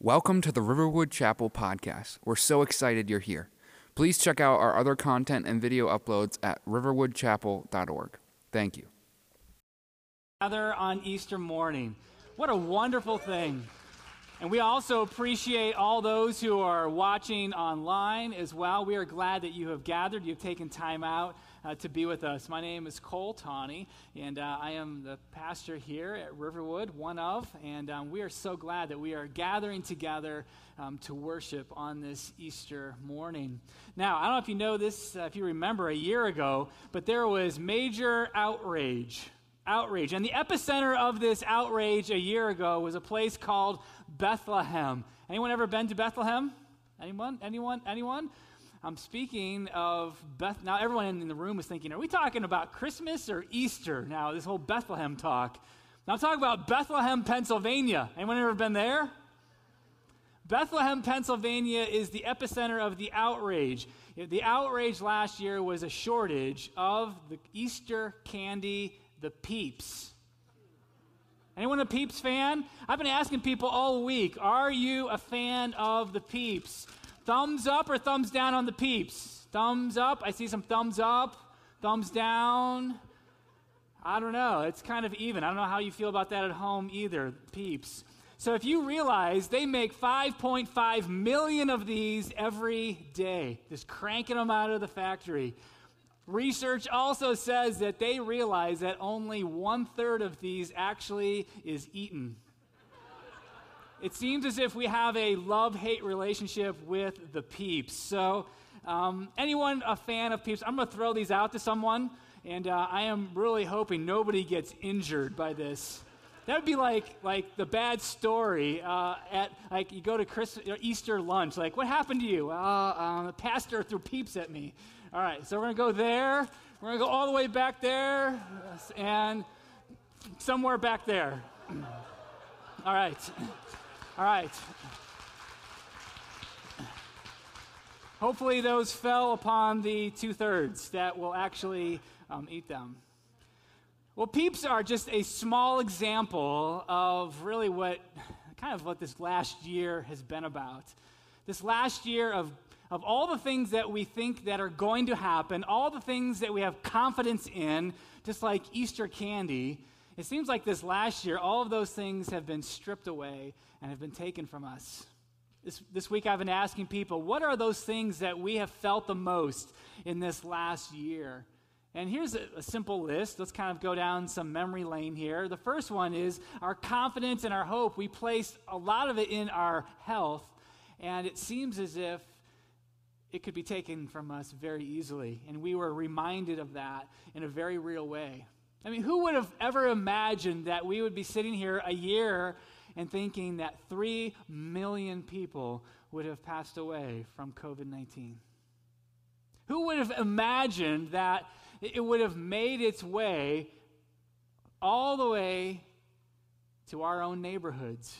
Welcome to the Riverwood Chapel podcast. We're so excited you're here. Please check out our other content and video uploads at riverwoodchapel.org. Thank you. Gather on Easter morning. What a wonderful thing. And we also appreciate all those who are watching online as well. We are glad that you have gathered, you've taken time out uh, to be with us. My name is Cole Tawney, and uh, I am the pastor here at Riverwood, one of, and um, we are so glad that we are gathering together um, to worship on this Easter morning. Now, I don't know if you know this, uh, if you remember a year ago, but there was major outrage outrage. And the epicenter of this outrage a year ago was a place called Bethlehem. Anyone ever been to Bethlehem? Anyone? Anyone? Anyone? I'm speaking of Beth. Now, everyone in the room is thinking, are we talking about Christmas or Easter? Now, this whole Bethlehem talk. Now, I'm talking about Bethlehem, Pennsylvania. Anyone ever been there? Bethlehem, Pennsylvania is the epicenter of the outrage. The outrage last year was a shortage of the Easter candy the Peeps. Anyone a Peeps fan? I've been asking people all week, are you a fan of the Peeps? Thumbs up or thumbs down on the Peeps? Thumbs up. I see some thumbs up. Thumbs down. I don't know. It's kind of even. I don't know how you feel about that at home either, Peeps. So if you realize they make 5.5 million of these every day, just cranking them out of the factory. Research also says that they realize that only one third of these actually is eaten. It seems as if we have a love hate relationship with the peeps. So, um, anyone a fan of peeps, I'm going to throw these out to someone, and uh, I am really hoping nobody gets injured by this. That would be like like the bad story uh, at like you go to Christmas, Easter lunch. Like, what happened to you? Uh, uh, the pastor threw peeps at me. All right, so we're going to go there. We're going to go all the way back there and somewhere back there. All right. All right. Hopefully, those fell upon the two thirds that will actually um, eat them. Well, peeps are just a small example of really what kind of what this last year has been about. This last year of of all the things that we think that are going to happen, all the things that we have confidence in, just like Easter candy, it seems like this last year, all of those things have been stripped away and have been taken from us. This, this week, I've been asking people, what are those things that we have felt the most in this last year? And here's a, a, simple list. Let's kind of go down some memory lane here. The first one is our confidence and our hope. We placed a lot of it in our health, and it seems as if it could be taken from us very easily. And we were reminded of that in a very real way. I mean, who would have ever imagined that we would be sitting here a year and thinking that 3 million people would have passed away from COVID 19? Who would have imagined that it would have made its way all the way to our own neighborhoods?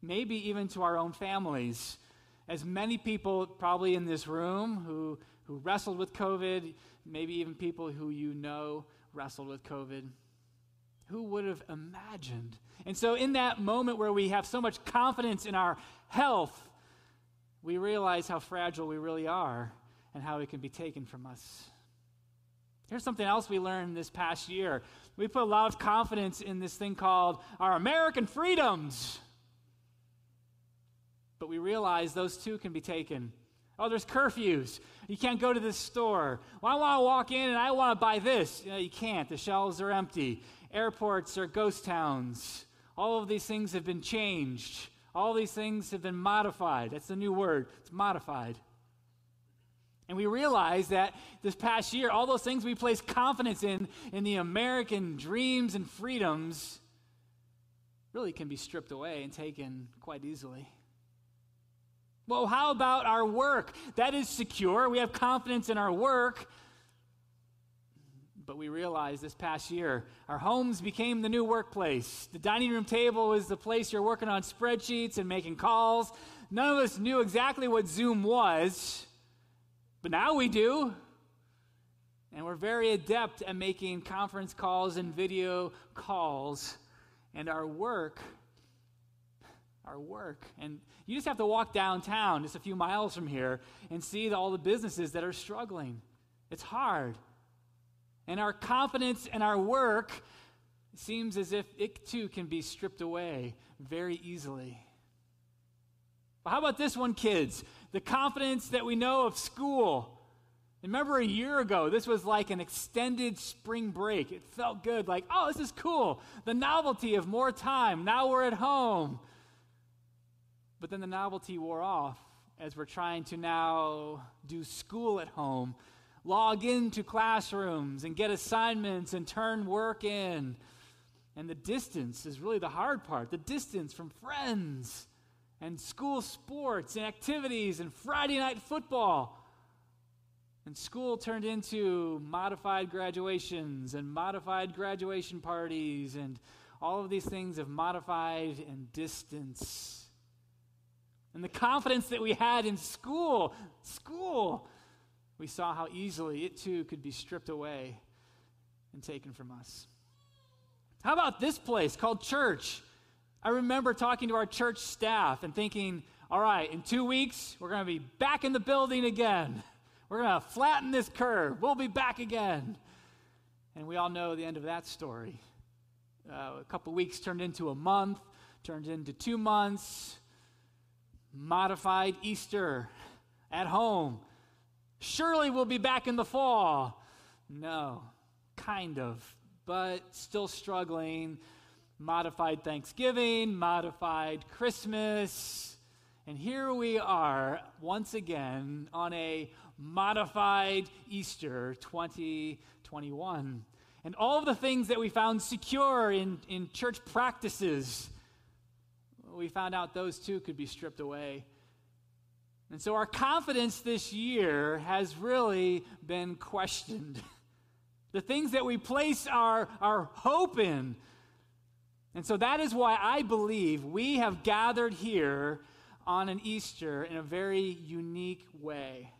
Maybe even to our own families as many people probably in this room who, who wrestled with COVID, maybe even people who you know wrestled with COVID. Who would have imagined? And so, in that moment where we have so much confidence in our health, we realize how fragile we really are and how it can be taken from us. Here's something else we learned this past year. We put a lot of confidence in this thing called our American freedoms but we realize those too can be taken. Oh, there's curfews. You can't go to this store. Well, I want to walk in and I want to buy this. You, know, you can't. The shelves are empty. Airports are ghost towns. All of these things have been changed. All these things have been modified. That's the new word. It's modified. And we realize that this past year, all those things we place confidence in, in the American dreams and freedoms, really can be stripped away and taken quite easily. Well, how about our work? That is secure. We have confidence in our work. But we realized this past year, our homes became the new workplace. The dining room table is the place you're working on spreadsheets and making calls. None of us knew exactly what Zoom was, but now we do. And we're very adept at making conference calls and video calls. And our work our work. And you just have to walk downtown just a few miles from here and see all the businesses that are struggling. It's hard. And our confidence in our work seems as if it too can be stripped away very easily. But how about this one, kids? The confidence that we know of school. Remember a year ago, this was like an extended spring break. It felt good, like, oh, this is cool. The novelty of more time. Now we're at home. But then the novelty wore off as we're trying to now do school at home, log into classrooms and get assignments and turn work in. And the distance is really the hard part the distance from friends and school sports and activities and Friday night football. And school turned into modified graduations and modified graduation parties and all of these things of modified and distance. And the confidence that we had in school, school, we saw how easily it too could be stripped away and taken from us. How about this place called church? I remember talking to our church staff and thinking, all right, in two weeks, we're going to be back in the building again. We're going to flatten this curve. We'll be back again. And we all know the end of that story. Uh, a couple weeks turned into a month, turned into two months, modified Easter at home. Surely we'll be back in the fall. No, kind of, but still struggling modified Thanksgiving, modified Christmas. And here we are once again on a modified Easter 2021. And all of the things that we found secure in, in church practices, we found out those too could be stripped away. And so our confidence this year has really been questioned. the things that we place our, our hope in, and so that is why I believe we have gathered here on an Easter in a very unique way.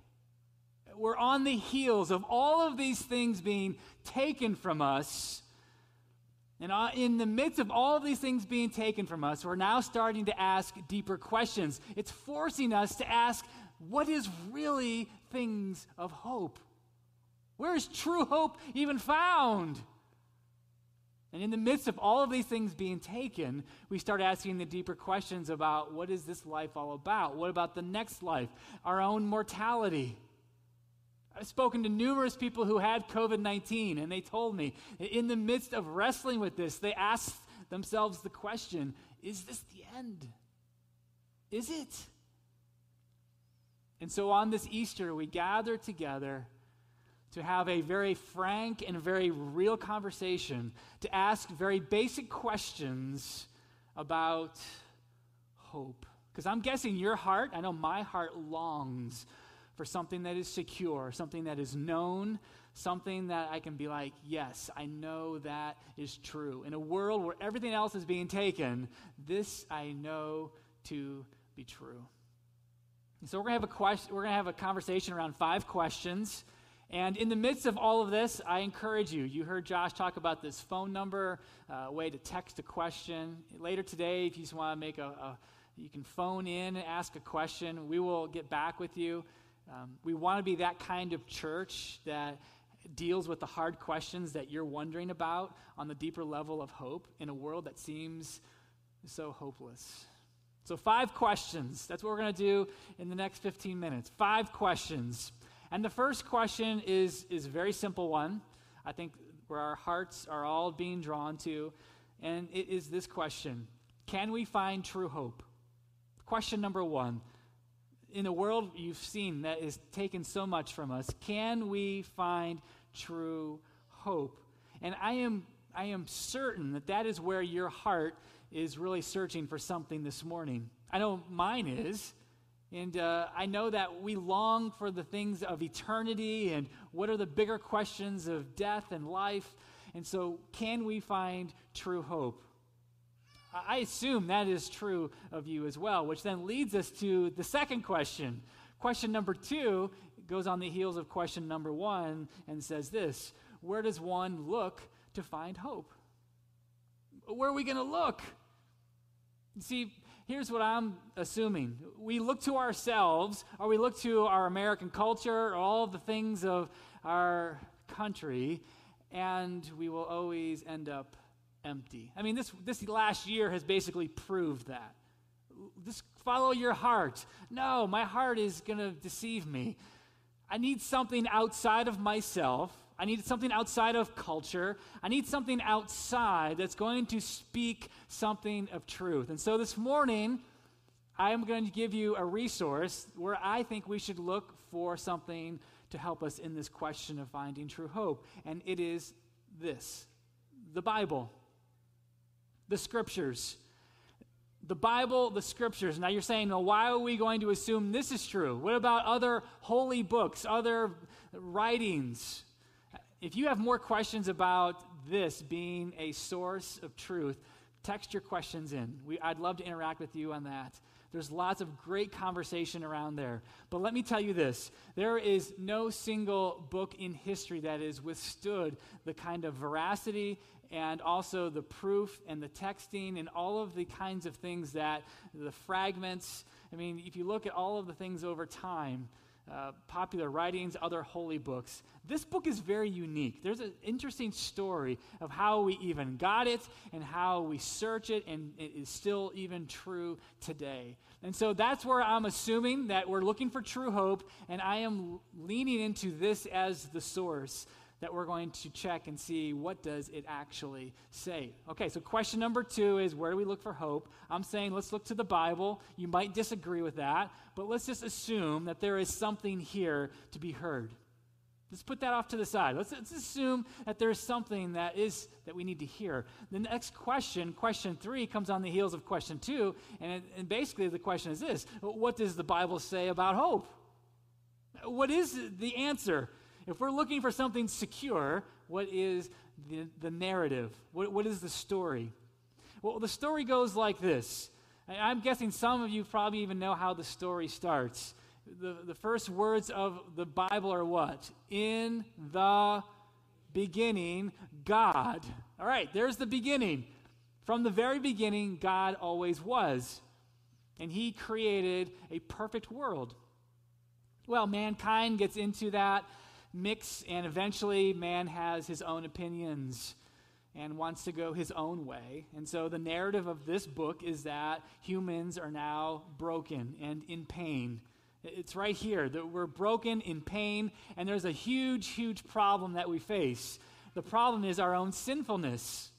We're on the heels of all of these things being taken from us. And uh, in the midst of all of these things being taken from us, we're now starting to ask deeper questions. It's forcing us to ask what is really things of hope? Where is true hope even found? And in the midst of all of these things being taken, we start asking the deeper questions about what is this life all about? What about the next life? Our own mortality. I've spoken to numerous people who had COVID 19, and they told me in the midst of wrestling with this, they asked themselves the question is this the end? Is it? And so on this Easter, we gather together to have a very frank and very real conversation, to ask very basic questions about hope. Because I'm guessing your heart, I know my heart longs for something that is secure, something that is known, something that I can be like, yes, I know that is true. In a world where everything else is being taken, this I know to be true. And so we're gonna have a question, we're gonna have a conversation around five questions and in the midst of all of this, I encourage you. You heard Josh talk about this phone number, uh, a way to text a question. Later today, if you just want to make a, a, you can phone in and ask a question. We will get back with you. Um, we want to be that kind of church that deals with the hard questions that you're wondering about on the deeper level of hope in a world that seems so hopeless. So, five questions. That's what we're going to do in the next 15 minutes. Five questions. And the first question is, is a very simple one. I think where our hearts are all being drawn to. And it is this question Can we find true hope? Question number one. In a world you've seen that is taken so much from us, can we find true hope? And I am, I am certain that that is where your heart is really searching for something this morning. I know mine is. And uh, I know that we long for the things of eternity and what are the bigger questions of death and life. And so, can we find true hope? I assume that is true of you as well, which then leads us to the second question. Question number two goes on the heels of question number one and says this Where does one look to find hope? Where are we going to look? See, here's what I'm assuming. We look to ourselves, or we look to our American culture, or all the things of our country, and we will always end up empty. I mean, this, this last year has basically proved that. Just follow your heart. No, my heart is going to deceive me. I need something outside of myself. I need something outside of culture. I need something outside that's going to speak something of truth. And so this morning, I am going to give you a resource where I think we should look for something to help us in this question of finding true hope. And it is this the Bible, the scriptures. The Bible, the scriptures. Now you're saying, well, why are we going to assume this is true? What about other holy books, other writings? If you have more questions about this being a source of truth, text your questions in. We, I'd love to interact with you on that. There's lots of great conversation around there. But let me tell you this there is no single book in history that has withstood the kind of veracity and also the proof and the texting and all of the kinds of things that the fragments. I mean, if you look at all of the things over time, uh, popular writings, other holy books. This book is very unique. There's an interesting story of how we even got it and how we search it, and it is still even true today. And so that's where I'm assuming that we're looking for true hope, and I am leaning into this as the source that we're going to check and see what does it actually say. Okay, so question number 2 is where do we look for hope? I'm saying let's look to the Bible. You might disagree with that, but let's just assume that there is something here to be heard. Let's put that off to the side. Let's, let's assume that there's something that is that we need to hear. The next question, question three, comes on the heels of question two, and, and basically the question is this: What does the Bible say about hope? What is the answer? If we're looking for something secure, what is the, the narrative? What, what is the story? Well, the story goes like this. I'm guessing some of you probably even know how the story starts. The, the first words of the Bible are what? In the beginning, God. All right, there's the beginning. From the very beginning, God always was. And He created a perfect world. Well, mankind gets into that mix, and eventually man has his own opinions and wants to go his own way. And so the narrative of this book is that humans are now broken and in pain. It's right here that we're broken in pain, and there's a huge, huge problem that we face. The problem is our own sinfulness.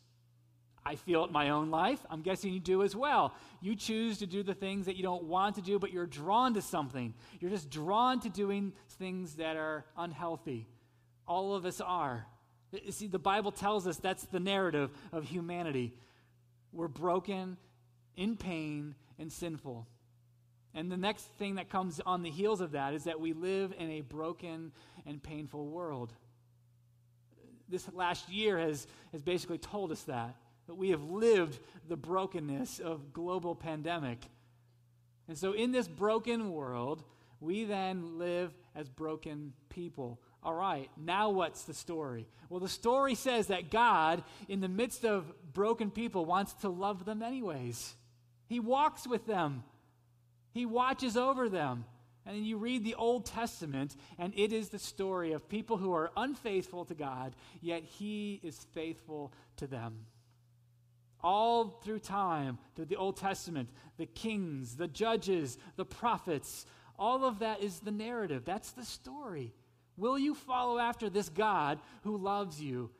I feel it in my own life. I'm guessing you do as well. You choose to do the things that you don't want to do, but you're drawn to something. You're just drawn to doing things that are unhealthy. All of us are. See, the Bible tells us that's the narrative of humanity. We're broken, in pain, and sinful. And the next thing that comes on the heels of that is that we live in a broken and painful world. This last year has, has basically told us that that we have lived the brokenness of global pandemic. And so in this broken world, we then live as broken people. All right, now what's the story? Well, the story says that God, in the midst of broken people, wants to love them anyways. He walks with them, He watches over them. And you read the Old Testament, and it is the story of people who are unfaithful to God, yet He is faithful to them all through time, through the Old Testament, the kings, the judges, the prophets, all of that is the narrative. That's the story. Will you follow after this God who loves you?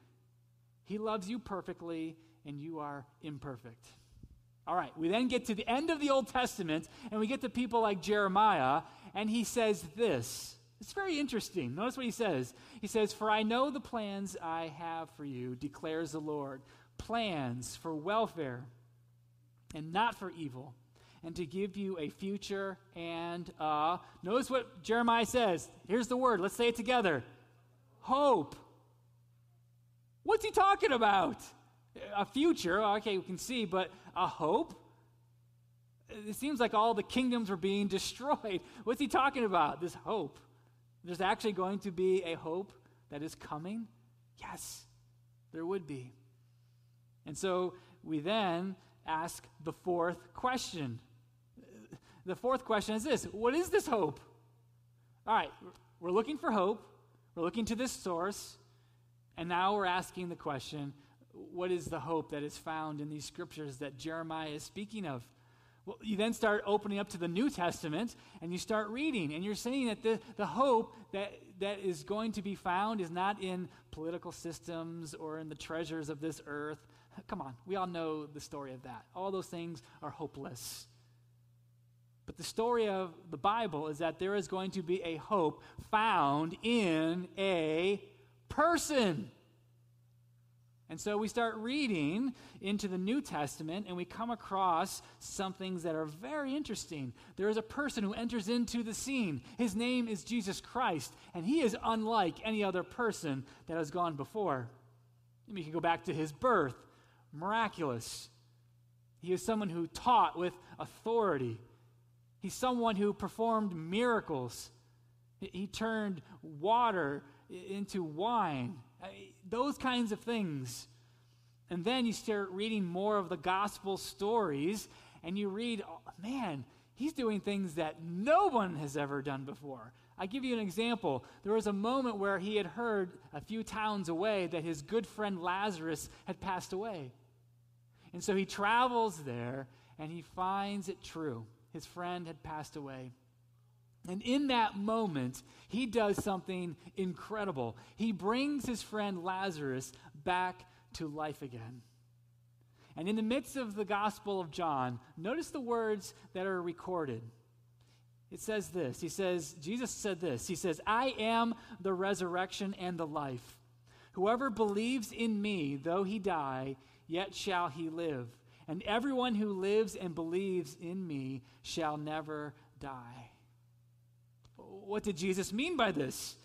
He loves you perfectly, and you are imperfect. All right, we then get to the end of the Old Testament, and we get to people like Jeremiah, and he says this. It's very interesting. Notice what he says. He says, For I know the plans I have for you, declares the Lord plans for welfare and not for evil, and to give you a future and uh, notice what Jeremiah says. Here's the word. Let's say it together. Hope. What's he talking about? A future, okay, we can see, but a hope? It seems like all the kingdoms were being destroyed. What's he talking about? This hope. There's actually going to be a hope that is coming? Yes, there would be. And so we then ask the fourth question The fourth question is this What is this hope? All right, we're looking for hope, we're looking to this source, and now we're asking the question what is the hope that is found in these scriptures that Jeremiah is speaking of? Well, you then start opening up to the New Testament and you start reading, and you're saying that the, the hope that, that is going to be found is not in political systems or in the treasures of this earth. Come on, we all know the story of that. All those things are hopeless. But the story of the Bible is that there is going to be a hope found in a person. And so we start reading into the New Testament and we come across some things that are very interesting. There is a person who enters into the scene. His name is Jesus Christ, and he is unlike any other person that has gone before. And we can go back to his birth, miraculous. He is someone who taught with authority. He's someone who performed miracles. He turned water into wine those kinds of things. And then you start reading more of the gospel stories, and you read, oh, man, he's doing things that no one has ever done before. I give you an example. There was a moment where he had heard a few towns away that his good friend Lazarus had passed away. And so he travels there and he finds it true. His friend had passed away. And in that moment, he does something incredible. He brings his friend Lazarus back to life again. And in the midst of the Gospel of John, notice the words that are recorded. It says this He says, Jesus said this He says, I am the resurrection and the life. Whoever believes in me, though he die, yet shall he live. And everyone who lives and believes in me shall never die what did Jesus mean by this?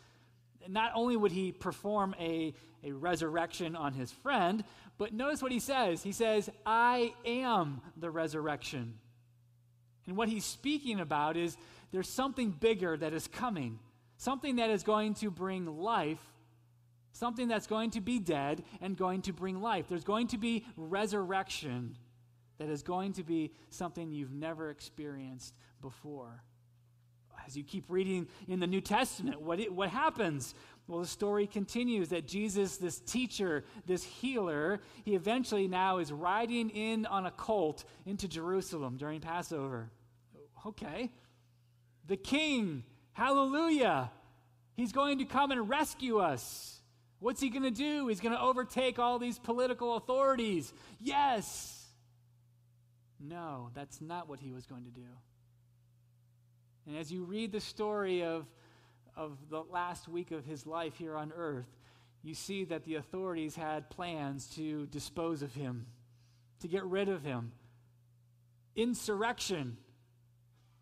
Not only would he perform a, a resurrection on his friend, but notice what he says. He says, I am the resurrection. And what he's speaking about is there's something bigger that is coming, something that is going to bring life, something that's going to be dead and going to bring life. There's going to be resurrection that is going to be something you've never experienced before as you keep reading in the New Testament, what, it, what happens? Well, the story continues that Jesus, this teacher, this healer, he eventually now is riding in on a colt into Jerusalem during Passover. Okay. The king, hallelujah, he's going to come and rescue us. What's he going to do? He's going to overtake all these political authorities. Yes. No, that's not what he was going to do. And as you read the story of, of the last week of his life here on earth, you see that the authorities had plans to dispose of him, to get rid of him. Insurrection,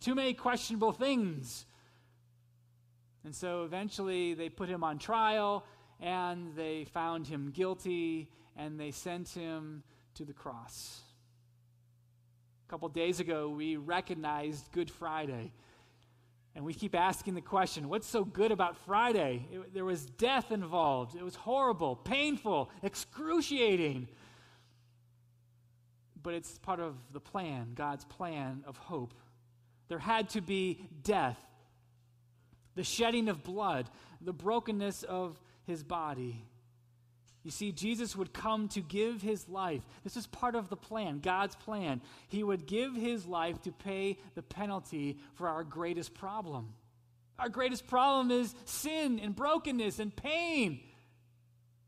too many questionable things. And so eventually they put him on trial and they found him guilty and they sent him to the cross. A couple days ago, we recognized Good Friday. And we keep asking the question what's so good about Friday? It, there was death involved. It was horrible, painful, excruciating. But it's part of the plan, God's plan of hope. There had to be death, the shedding of blood, the brokenness of his body. You see, Jesus would come to give his life. This is part of the plan, God's plan. He would give his life to pay the penalty for our greatest problem. Our greatest problem is sin and brokenness and pain.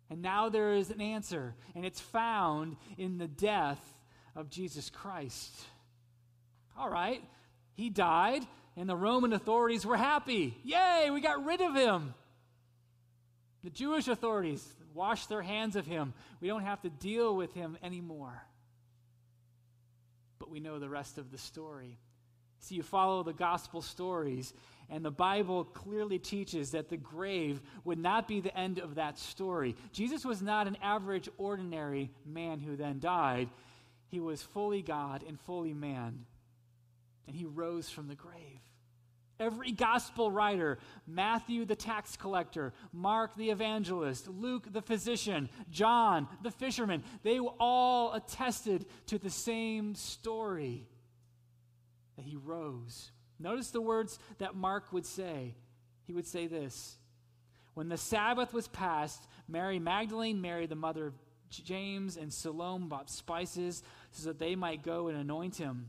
And now there is an answer, and it's found in the death of Jesus Christ. All right, he died, and the Roman authorities were happy. Yay, we got rid of him. The Jewish authorities, wash their hands of him. We don't have to deal with him anymore. But we know the rest of the story. See, you follow the gospel stories, and the Bible clearly teaches that the grave would not be the end of that story. Jesus was not an average, ordinary man who then died, he was fully God and fully man, and he rose from the grave. Every gospel writer, Matthew the tax collector, Mark the evangelist, Luke the physician, John the fisherman, they all attested to the same story that he rose. Notice the words that Mark would say. He would say this When the Sabbath was past, Mary Magdalene, Mary the mother of James, and Salome bought spices so that they might go and anoint him.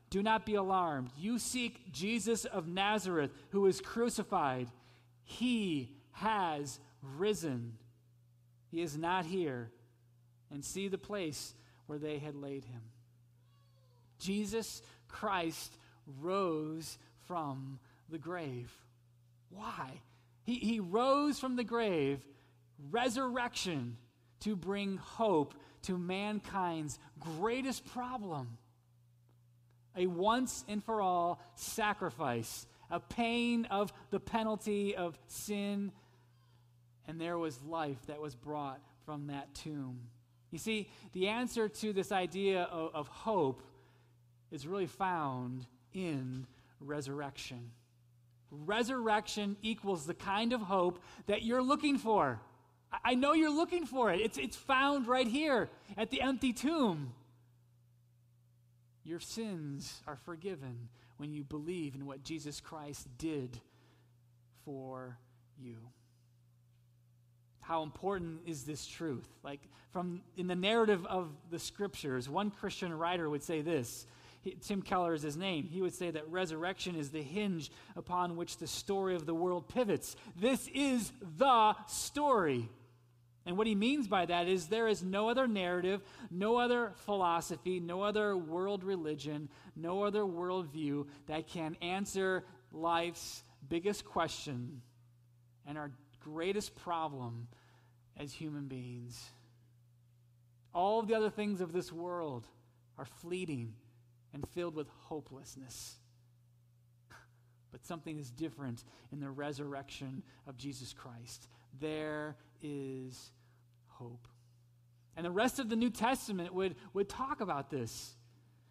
do not be alarmed. You seek Jesus of Nazareth, who was crucified. He has risen. He is not here. And see the place where they had laid him. Jesus Christ rose from the grave. Why? He, he rose from the grave, resurrection, to bring hope to mankind's greatest problem a once and for all sacrifice, a paying of the penalty of sin, and there was life that was brought from that tomb. You see, the answer to this idea of, of hope is really found in resurrection. Resurrection equals the kind of hope that you're looking for. I know you're looking for it. It's, it's found right here at the empty tomb. Your sins are forgiven when you believe in what Jesus Christ did for you. How important is this truth? Like from in the narrative of the scriptures, one Christian writer would say this. He, Tim Keller is his name. He would say that resurrection is the hinge upon which the story of the world pivots. This is the story. And what he means by that is there is no other narrative, no other philosophy, no other world religion, no other worldview that can answer life's biggest question and our greatest problem as human beings. All of the other things of this world are fleeting and filled with hopelessness. But something is different in the resurrection of Jesus Christ. There is hope. And the rest of the New Testament would, would talk about this.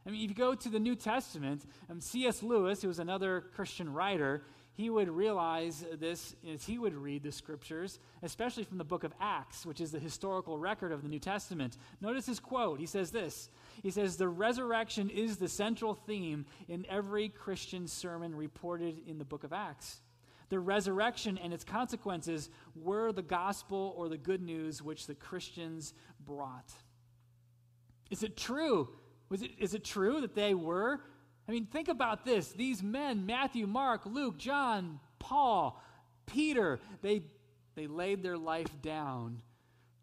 I mean, if you go to the New Testament, um, C.S. Lewis, who was another Christian writer, he would realize this as he would read the scriptures, especially from the book of Acts, which is the historical record of the New Testament. Notice his quote. He says this He says, The resurrection is the central theme in every Christian sermon reported in the book of Acts. The resurrection and its consequences were the gospel or the good news which the Christians brought. Is it true? Was it, is it true that they were? I mean, think about this. These men, Matthew, Mark, Luke, John, Paul, Peter, they, they laid their life down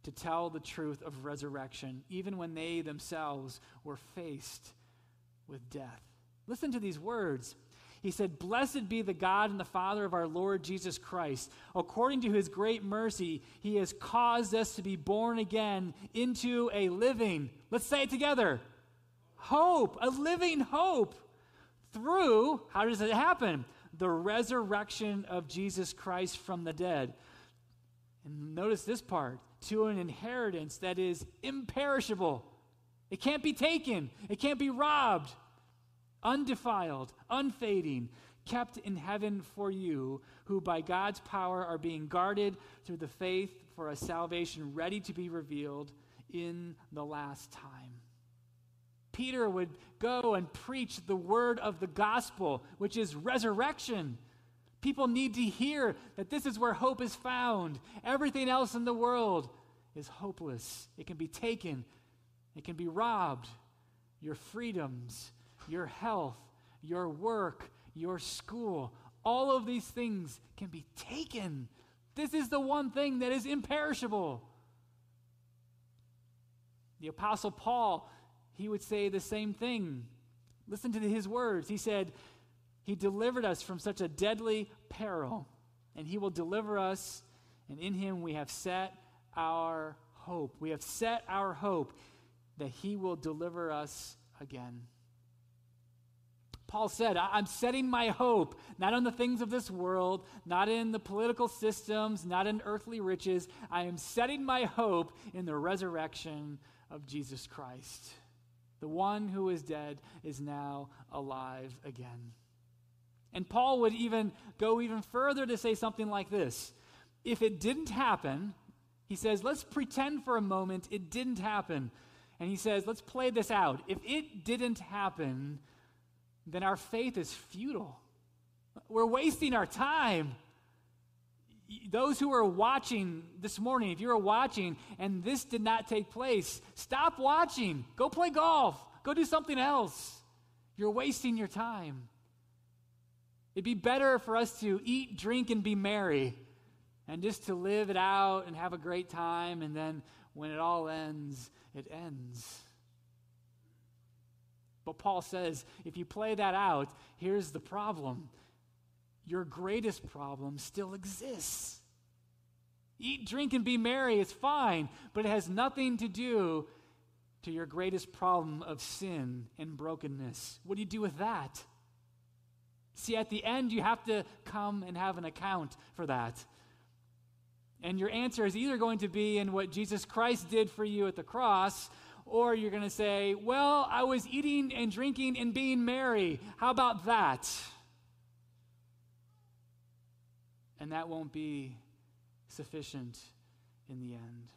to tell the truth of resurrection, even when they themselves were faced with death. Listen to these words. He said, Blessed be the God and the Father of our Lord Jesus Christ. According to his great mercy, he has caused us to be born again into a living, let's say it together, hope, a living hope. Through, how does it happen? The resurrection of Jesus Christ from the dead. And notice this part to an inheritance that is imperishable. It can't be taken, it can't be robbed undefiled, unfading, kept in heaven for you, who by God's power are being guarded through the faith for a salvation ready to be revealed in the last time. Peter would go and preach the word of the gospel, which is resurrection. People need to hear that this is where hope is found. Everything else in the world is hopeless. It can be taken, it can be robbed. Your freedoms, your health, your work, your school. All of these things can be taken. This is the one thing that is imperishable. The Apostle Paul, he would say the same thing. Listen to his words. He said, He delivered us from such a deadly peril, and He will deliver us, and in Him we have set our hope. We have set our hope that He will deliver us again. Paul said, I'm setting my hope not on the things of this world, not in the political systems, not in earthly riches. I am setting my hope in the resurrection of Jesus Christ. The one who is dead is now alive again. And Paul would even go even further to say something like this If it didn't happen, he says, let's pretend for a moment it didn't happen. And he says, let's play this out. If it didn't happen, then our faith is futile. We're wasting our time. Those who are watching this morning, if you are watching and this did not take place, stop watching. Go play golf. Go do something else. You're wasting your time. It'd be better for us to eat, drink, and be merry and just to live it out and have a great time, and then when it all ends, it ends. But Paul says if you play that out, here's the problem your greatest problem still exists. Eat, drink, and be merry is fine, but it has nothing to do to your greatest problem of sin and brokenness. What do you do with that? See, at the end, you have to come and have an account for that. And your answer is either going to be in what Jesus Christ did for you at the cross, or you're going to say, Well, I was eating and drinking and being merry. How about that? And that won't be sufficient in the end.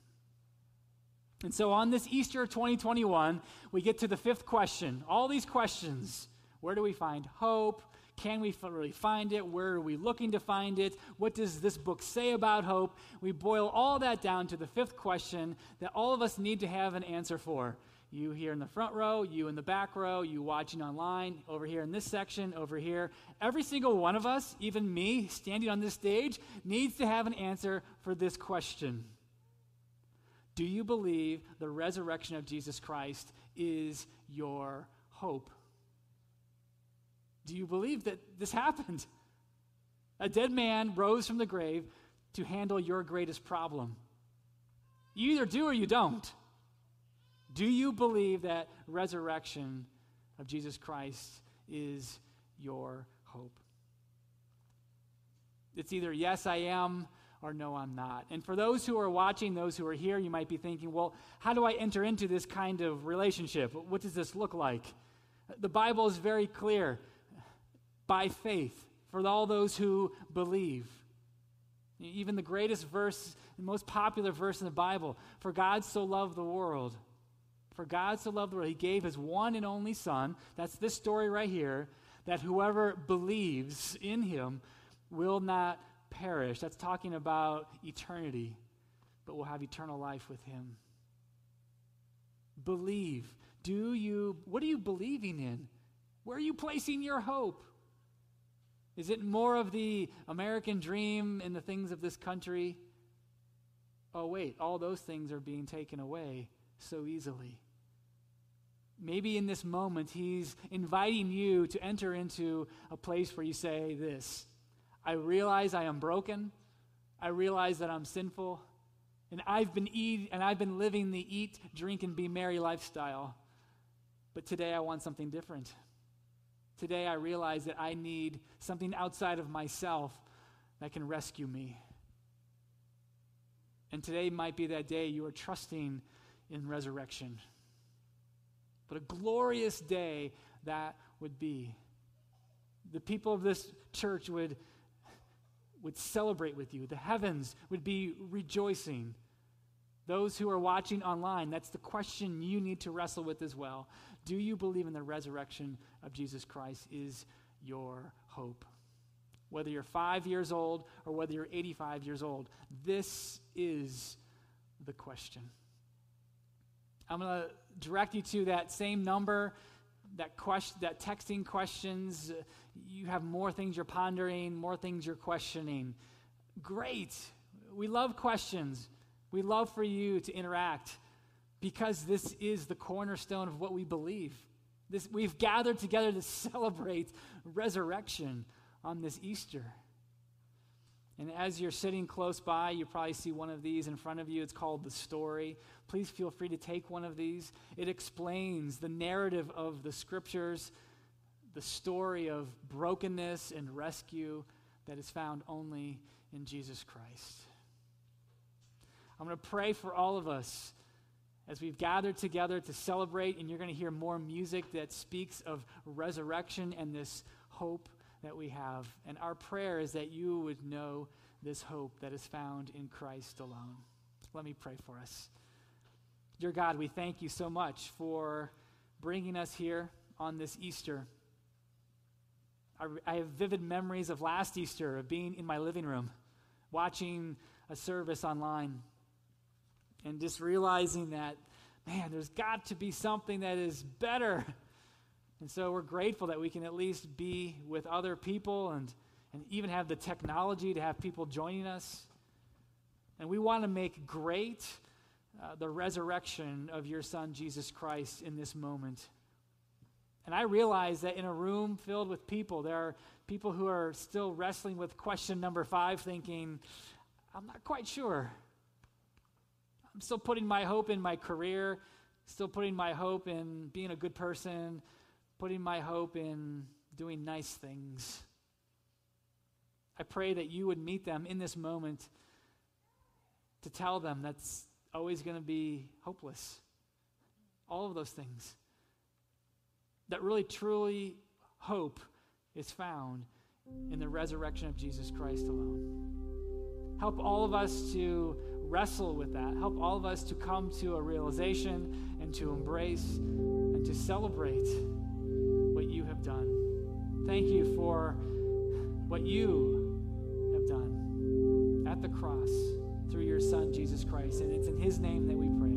And so on this Easter 2021, we get to the fifth question. All these questions where do we find hope? Can we really find it? Where are we looking to find it? What does this book say about hope? We boil all that down to the fifth question that all of us need to have an answer for. You here in the front row, you in the back row, you watching online, over here in this section, over here. Every single one of us, even me standing on this stage, needs to have an answer for this question Do you believe the resurrection of Jesus Christ is your hope? Do you believe that this happened? A dead man rose from the grave to handle your greatest problem. You either do or you don't. Do you believe that resurrection of Jesus Christ is your hope? It's either yes, I am, or no, I'm not. And for those who are watching, those who are here, you might be thinking, well, how do I enter into this kind of relationship? What does this look like? The Bible is very clear by faith for all those who believe. Even the greatest verse, the most popular verse in the Bible, for God so loved the world. For God so loved the world, he gave his one and only Son. That's this story right here, that whoever believes in him will not perish. That's talking about eternity, but will have eternal life with him. Believe. Do you, what are you believing in? Where are you placing your hope? Is it more of the American dream in the things of this country? Oh, wait, all those things are being taken away so easily. Maybe in this moment, he's inviting you to enter into a place where you say this I realize I am broken. I realize that I'm sinful. And I've been eat, and I've been living the eat, drink, and be merry lifestyle. But today I want something different. Today I realize that I need something outside of myself that can rescue me. And today might be that day you are trusting in resurrection. But a glorious day that would be. The people of this church would, would celebrate with you, the heavens would be rejoicing. Those who are watching online, that's the question you need to wrestle with as well. Do you believe in the resurrection of Jesus Christ is your hope? Whether you're five years old or whether you're 85 years old, this is the question. I'm going to direct you to that same number, that question, that texting questions. You have more things you're pondering, more things you're questioning. Great. We love questions. We love for you to interact because this is the cornerstone of what we believe. This, we've gathered together to celebrate resurrection on this Easter. And as you're sitting close by, you probably see one of these in front of you. It's called The Story. Please feel free to take one of these. It explains the narrative of the scriptures, the story of brokenness and rescue that is found only in Jesus Christ. I'm going to pray for all of us as we've gathered together to celebrate, and you're going to hear more music that speaks of resurrection and this hope that we have. And our prayer is that you would know this hope that is found in Christ alone. Let me pray for us. Dear God, we thank you so much for bringing us here on this Easter. I, have vivid memories of last Easter, of being in my living room, watching a service online, and just realizing that, man, there's got to be something that is better. And so we're grateful that we can at least be with other people and, and even have the technology to have people joining us. And we want to make great uh, the resurrection of your Son, Jesus Christ, in this moment. And I realize that in a room filled with people, there are people who are still wrestling with question number five, thinking, I'm not quite sure. I'm still putting my hope in my career, still putting my hope in being a good person, putting my hope in doing nice things. I pray that you would meet them in this moment to tell them that's always going to be hopeless. All of those things. That really, truly, hope is found in the resurrection of Jesus Christ alone. Help all of us to wrestle with that. Help all of us to come to a realization and to embrace and to celebrate what you have done. Thank you for what you have done at the cross through your Son, Jesus Christ. And it's in His name that we pray.